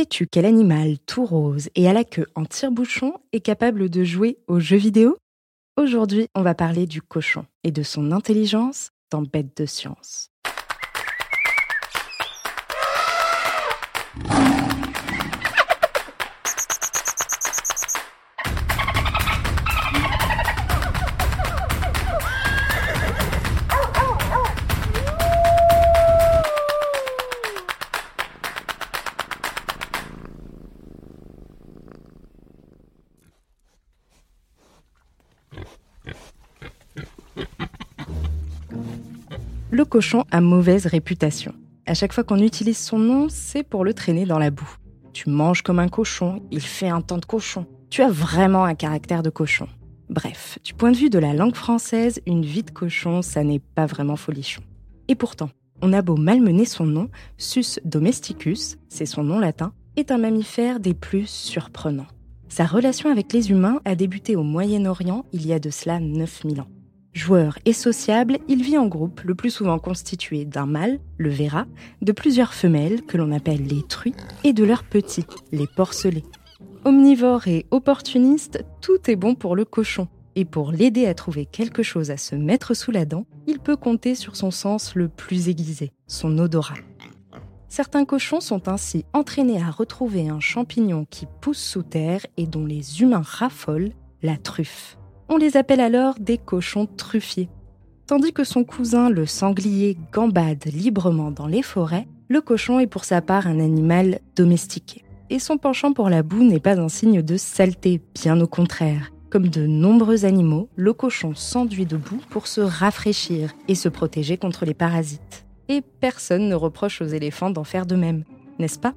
Sais-tu quel animal tout rose et à la queue en tire-bouchon est capable de jouer aux jeux vidéo? Aujourd'hui, on va parler du cochon et de son intelligence dans Bête de science. Le cochon a mauvaise réputation. À chaque fois qu'on utilise son nom, c'est pour le traîner dans la boue. Tu manges comme un cochon, il fait un temps de cochon. Tu as vraiment un caractère de cochon. Bref, du point de vue de la langue française, une vie de cochon, ça n'est pas vraiment folichon. Et pourtant, on a beau malmener son nom, Sus domesticus, c'est son nom latin, est un mammifère des plus surprenants. Sa relation avec les humains a débuté au Moyen-Orient il y a de cela 9000 ans. Joueur et sociable, il vit en groupe, le plus souvent constitué d'un mâle, le verra, de plusieurs femelles, que l'on appelle les truies, et de leurs petits, les porcelets. Omnivore et opportuniste, tout est bon pour le cochon. Et pour l'aider à trouver quelque chose à se mettre sous la dent, il peut compter sur son sens le plus aiguisé, son odorat. Certains cochons sont ainsi entraînés à retrouver un champignon qui pousse sous terre et dont les humains raffolent, la truffe. On les appelle alors des cochons truffiers. Tandis que son cousin, le sanglier, gambade librement dans les forêts, le cochon est pour sa part un animal domestiqué. Et son penchant pour la boue n'est pas un signe de saleté, bien au contraire. Comme de nombreux animaux, le cochon s'enduit de boue pour se rafraîchir et se protéger contre les parasites. Et personne ne reproche aux éléphants d'en faire de même, n'est-ce pas?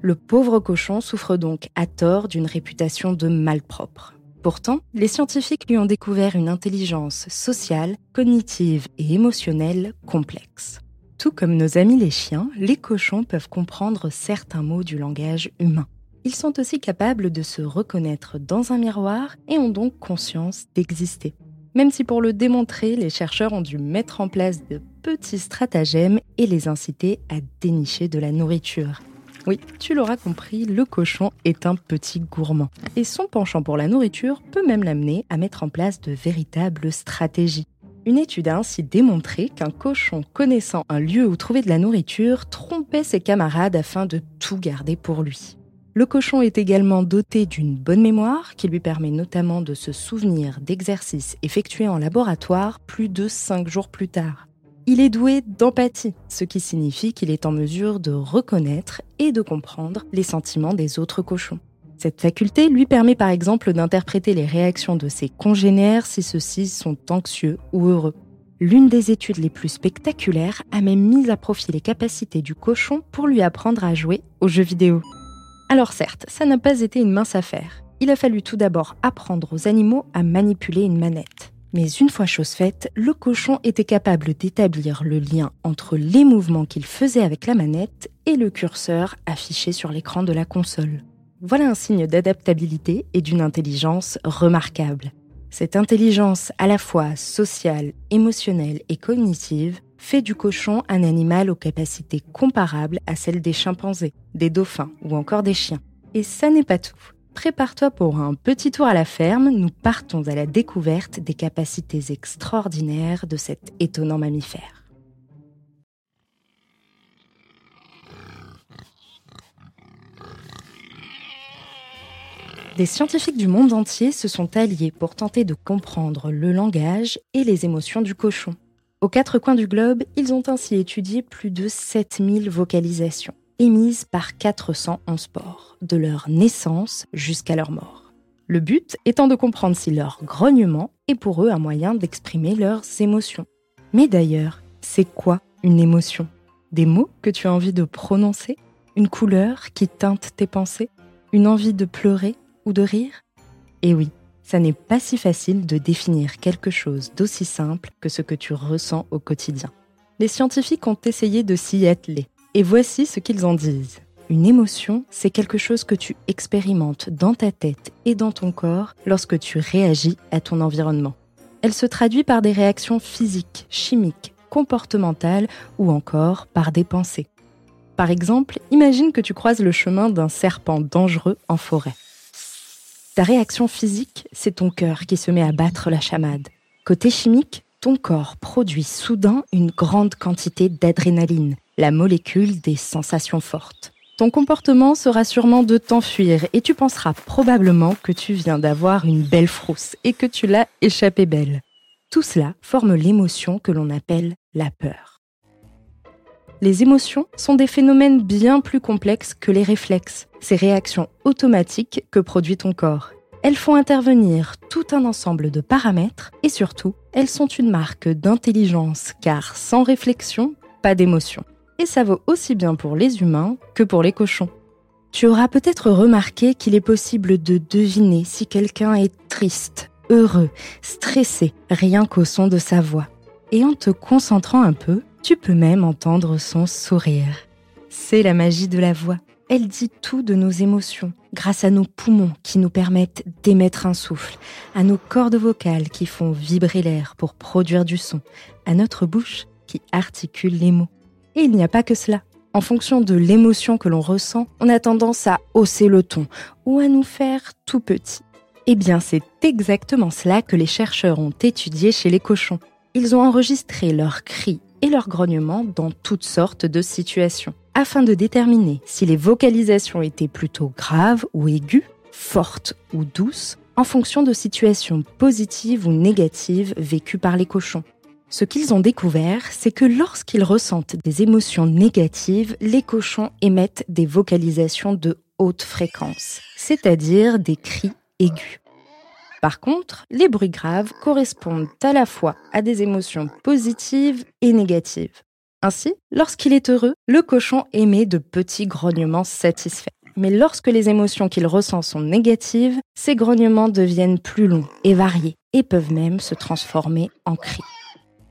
Le pauvre cochon souffre donc à tort d'une réputation de malpropre. Pourtant, les scientifiques lui ont découvert une intelligence sociale, cognitive et émotionnelle complexe. Tout comme nos amis les chiens, les cochons peuvent comprendre certains mots du langage humain. Ils sont aussi capables de se reconnaître dans un miroir et ont donc conscience d'exister. Même si pour le démontrer, les chercheurs ont dû mettre en place de petits stratagèmes et les inciter à dénicher de la nourriture. Oui, tu l'auras compris, le cochon est un petit gourmand. Et son penchant pour la nourriture peut même l'amener à mettre en place de véritables stratégies. Une étude a ainsi démontré qu'un cochon connaissant un lieu où trouver de la nourriture trompait ses camarades afin de tout garder pour lui. Le cochon est également doté d'une bonne mémoire qui lui permet notamment de se souvenir d'exercices effectués en laboratoire plus de 5 jours plus tard. Il est doué d'empathie, ce qui signifie qu'il est en mesure de reconnaître et de comprendre les sentiments des autres cochons. Cette faculté lui permet par exemple d'interpréter les réactions de ses congénères si ceux-ci sont anxieux ou heureux. L'une des études les plus spectaculaires a même mis à profit les capacités du cochon pour lui apprendre à jouer aux jeux vidéo. Alors certes, ça n'a pas été une mince affaire. Il a fallu tout d'abord apprendre aux animaux à manipuler une manette. Mais une fois chose faite, le cochon était capable d'établir le lien entre les mouvements qu'il faisait avec la manette et le curseur affiché sur l'écran de la console. Voilà un signe d'adaptabilité et d'une intelligence remarquable. Cette intelligence à la fois sociale, émotionnelle et cognitive fait du cochon un animal aux capacités comparables à celles des chimpanzés, des dauphins ou encore des chiens. Et ça n'est pas tout prépare-toi pour un petit tour à la ferme. Nous partons à la découverte des capacités extraordinaires de cet étonnant mammifère. Des scientifiques du monde entier se sont alliés pour tenter de comprendre le langage et les émotions du cochon. Aux quatre coins du globe, ils ont ainsi étudié plus de 7000 vocalisations émises par 411 porcs, de leur naissance jusqu'à leur mort. Le but étant de comprendre si leur grognement est pour eux un moyen d'exprimer leurs émotions. Mais d'ailleurs, c'est quoi une émotion? Des mots que tu as envie de prononcer? Une couleur qui teinte tes pensées? Une envie de pleurer ou de rire? Eh oui, ça n'est pas si facile de définir quelque chose d'aussi simple que ce que tu ressens au quotidien. Les scientifiques ont essayé de s'y atteler et voici ce qu'ils en disent. Une émotion, c'est quelque chose que tu expérimentes dans ta tête et dans ton corps lorsque tu réagis à ton environnement. Elle se traduit par des réactions physiques, chimiques, comportementales ou encore par des pensées. Par exemple, imagine que tu croises le chemin d'un serpent dangereux en forêt. Ta réaction physique, c'est ton cœur qui se met à battre la chamade. Côté chimique, ton corps produit soudain une grande quantité d'adrénaline, la molécule des sensations fortes. Ton comportement sera sûrement de t'enfuir et tu penseras probablement que tu viens d'avoir une belle frousse et que tu l'as échappé belle. Tout cela forme l'émotion que l'on appelle la peur. Les émotions sont des phénomènes bien plus complexes que les réflexes, ces réactions automatiques que produit ton corps. Elles font intervenir tout un ensemble de paramètres et surtout, elles sont une marque d'intelligence car sans réflexion, pas d'émotion. Et ça vaut aussi bien pour les humains que pour les cochons. Tu auras peut-être remarqué qu'il est possible de deviner si quelqu'un est triste, heureux, stressé, rien qu'au son de sa voix. Et en te concentrant un peu, tu peux même entendre son sourire. C'est la magie de la voix. Elle dit tout de nos émotions, grâce à nos poumons qui nous permettent d'émettre un souffle, à nos cordes vocales qui font vibrer l'air pour produire du son, à notre bouche qui articule les mots. Et il n'y a pas que cela. En fonction de l'émotion que l'on ressent, on a tendance à hausser le ton ou à nous faire tout petit. Eh bien, c'est exactement cela que les chercheurs ont étudié chez les cochons. Ils ont enregistré leurs cris et leurs grognements dans toutes sortes de situations, afin de déterminer si les vocalisations étaient plutôt graves ou aiguës, fortes ou douces, en fonction de situations positives ou négatives vécues par les cochons. Ce qu'ils ont découvert, c'est que lorsqu'ils ressentent des émotions négatives, les cochons émettent des vocalisations de haute fréquence, c'est-à-dire des cris aigus. Par contre, les bruits graves correspondent à la fois à des émotions positives et négatives. Ainsi, lorsqu'il est heureux, le cochon émet de petits grognements satisfaits. Mais lorsque les émotions qu'il ressent sont négatives, ces grognements deviennent plus longs et variés et peuvent même se transformer en cris.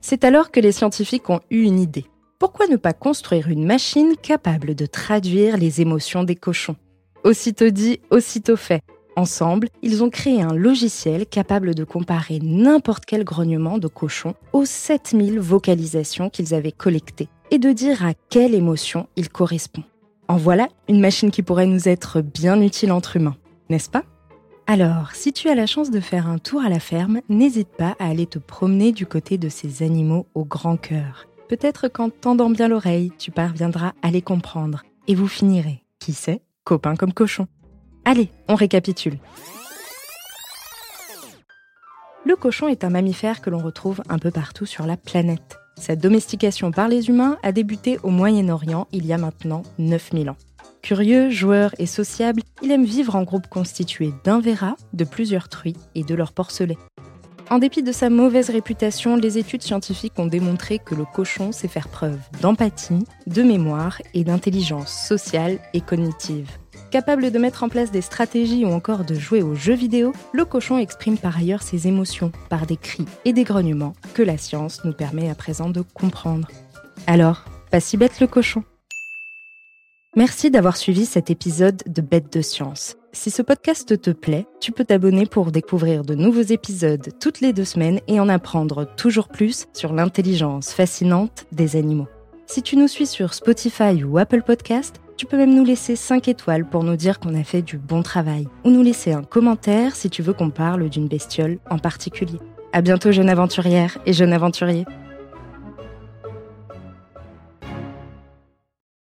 C'est alors que les scientifiques ont eu une idée. Pourquoi ne pas construire une machine capable de traduire les émotions des cochons? Aussitôt dit, aussitôt fait. Ensemble, ils ont créé un logiciel capable de comparer n'importe quel grognement de cochon aux 7000 vocalisations qu'ils avaient collectées et de dire à quelle émotion il correspond. En voilà une machine qui pourrait nous être bien utile entre humains, n'est-ce pas? Alors, si tu as la chance de faire un tour à la ferme, n'hésite pas à aller te promener du côté de ces animaux au grand cœur. Peut-être qu'en tendant bien l'oreille, tu parviendras à les comprendre. Et vous finirez, qui sait, copains comme cochons. Allez, on récapitule. Le cochon est un mammifère que l'on retrouve un peu partout sur la planète. Sa domestication par les humains a débuté au Moyen-Orient il y a maintenant 9000 ans. Curieux, joueur et sociable, il aime vivre en groupe constitué d'un verra, de plusieurs truies et de leurs porcelets. En dépit de sa mauvaise réputation, les études scientifiques ont démontré que le cochon sait faire preuve d'empathie, de mémoire et d'intelligence sociale et cognitive. Capable de mettre en place des stratégies ou encore de jouer aux jeux vidéo, le cochon exprime par ailleurs ses émotions par des cris et des grognements que la science nous permet à présent de comprendre. Alors, pas si bête le cochon. Merci d'avoir suivi cet épisode de Bête de Science. Si ce podcast te plaît, tu peux t'abonner pour découvrir de nouveaux épisodes toutes les deux semaines et en apprendre toujours plus sur l'intelligence fascinante des animaux. Si tu nous suis sur Spotify ou Apple Podcast, tu peux même nous laisser 5 étoiles pour nous dire qu'on a fait du bon travail, ou nous laisser un commentaire si tu veux qu'on parle d'une bestiole en particulier. À bientôt, jeune aventurière et jeune aventurier.